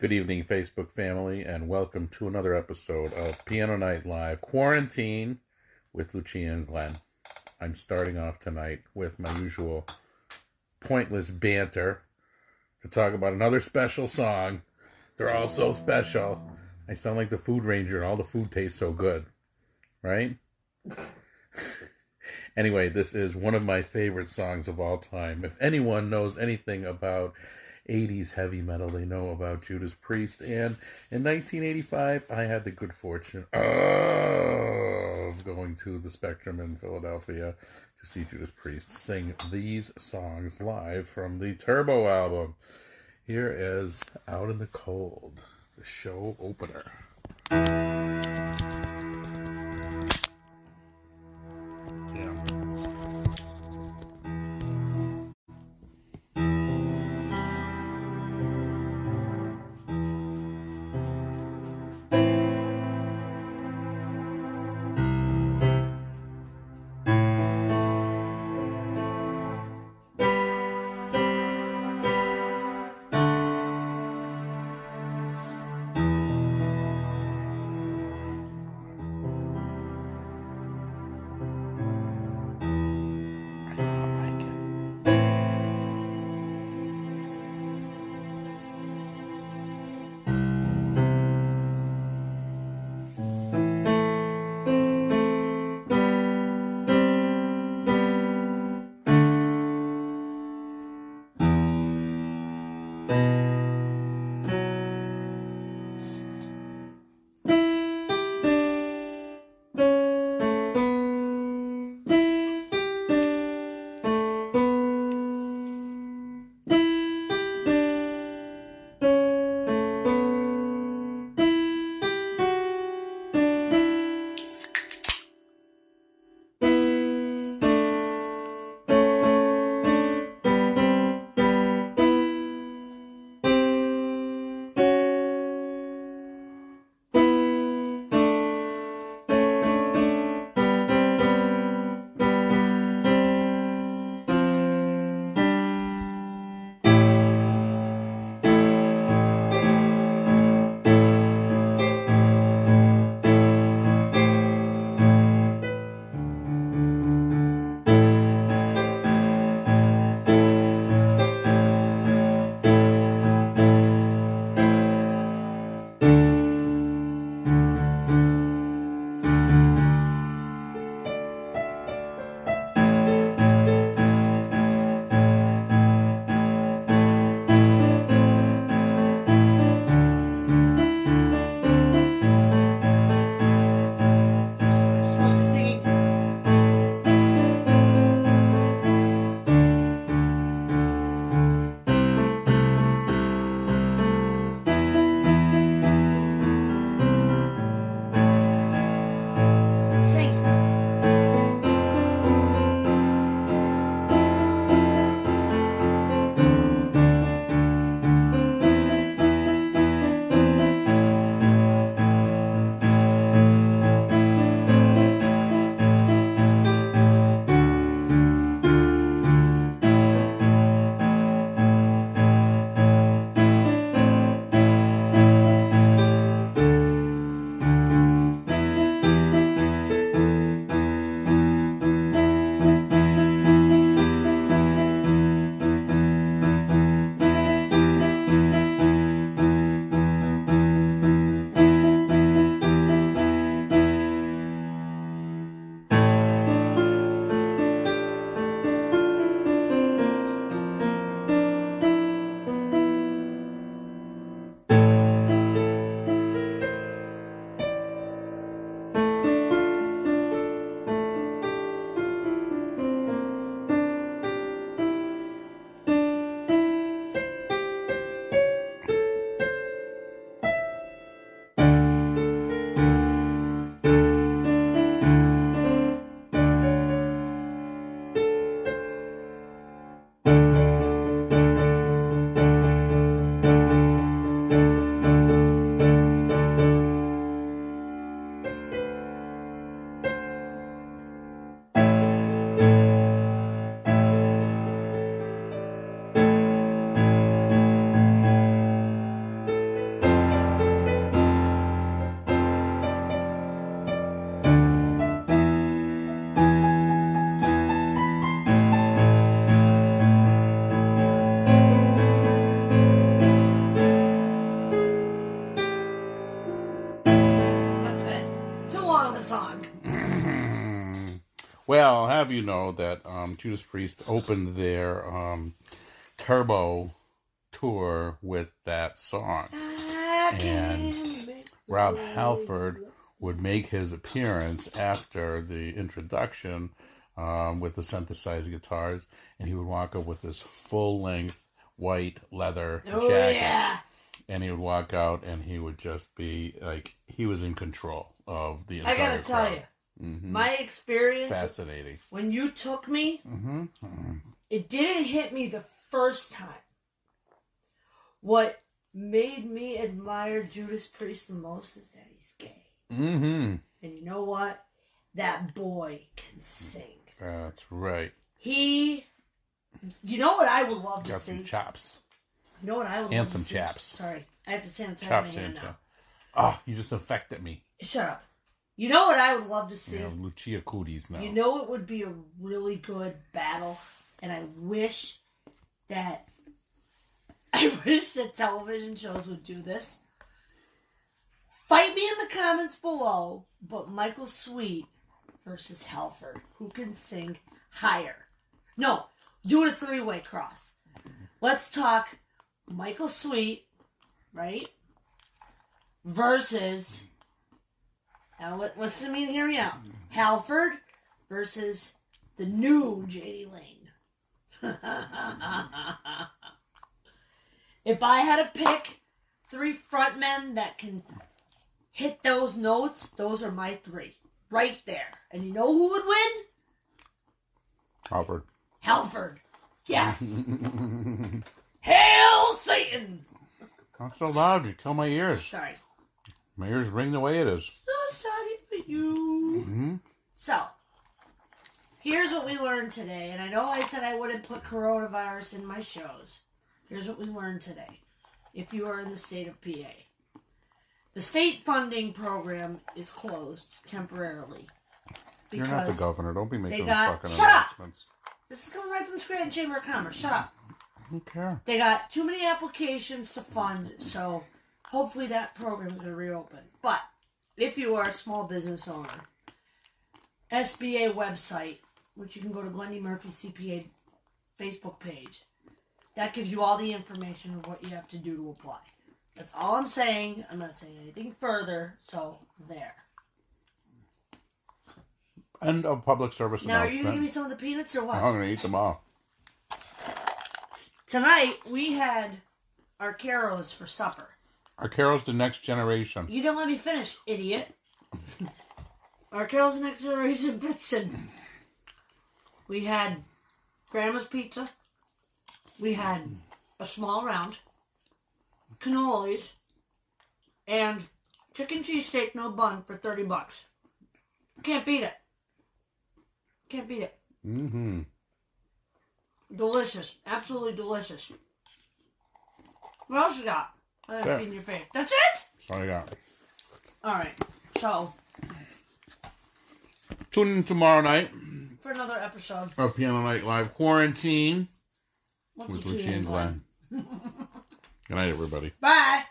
Good evening, Facebook family, and welcome to another episode of Piano Night Live Quarantine with Lucia and Glenn. I'm starting off tonight with my usual pointless banter to talk about another special song. They're all so special. I sound like the food ranger, and all the food tastes so good, right? anyway, this is one of my favorite songs of all time. If anyone knows anything about 80s heavy metal, they know about Judas Priest. And in 1985, I had the good fortune of going to the Spectrum in Philadelphia to see Judas Priest sing these songs live from the Turbo album. Here is Out in the Cold, the show opener. Herzog. well, I'll have you know that um, Judas Priest opened their um, Turbo tour with that song. And Rob Halford would make his appearance after the introduction um, with the synthesized guitars, and he would walk up with this full length white leather oh, jacket. Yeah. And he would walk out and he would just be like, he was in control of the I gotta tell crowd. you, my experience fascinating when you took me, Mm-hmm. it didn't hit me the first time. What made me admire Judas Priest the most is that he's gay. mm-hmm And you know what? That boy can sing. that's right He, you know what I would love to got see? some chops You know what I would And love some to see? chaps. Sorry, I have to sanitize chops my and hand now. Oh you just infected me Shut up. You know what I would love to see? know lucia cooties now You know it would be a really good battle, and I wish that I wish that television shows would do this. Fight me in the comments below, but Michael Sweet versus Halford, who can sing higher? No, do it a three-way cross. Let's talk Michael Sweet, right? Versus now li- listen to me and hear me out. Halford versus the new JD Lane. if I had to pick three frontmen that can hit those notes, those are my three. Right there. And you know who would win? Halford. Halford. Yes. Hail Satan! not so loud you kill my ears Sorry. My ears ring the way it is So sorry for you. mm-hmm. So, here's what we learned today. And I know I said I wouldn't put coronavirus in my shows. Here's what we learned today. If you are in the state of PA, the state funding program is closed temporarily. you're not the governor don't be making got- fucking Shut up! This is coming right from the Scranton Chamber of Commerce. Shut up. I don't care They got too many applications to fund, so hopefully that program is going to reopen. But if you are a small business owner, SBA website, which you can go to Glendy Murphy CPA Facebook page, that gives you all the information of what you have to do to apply. That's all I'm saying. I'm not saying anything further, so there. end of public service Now, are you going to give me some of the peanuts or what? I'm gonna eat them all Tonight, we had our carols for supper. Our Carol's the next generation You don't let me finish, idiot. Our Carol's the Next Generation Fiction. We had Grandma's Pizza. We had a small round, cannolis, and chicken cheesesteak no bun for 30 bucks. Can't beat it. Can't beat it. mm-hmm Delicious. Absolutely delicious. What else you got? In your face. That's it? That's all I got. Alright. So, Tune in tomorrow night for another episode. of Piano Night Live Quarantine What's with tea and Glenn. Good night, everybody. Bye.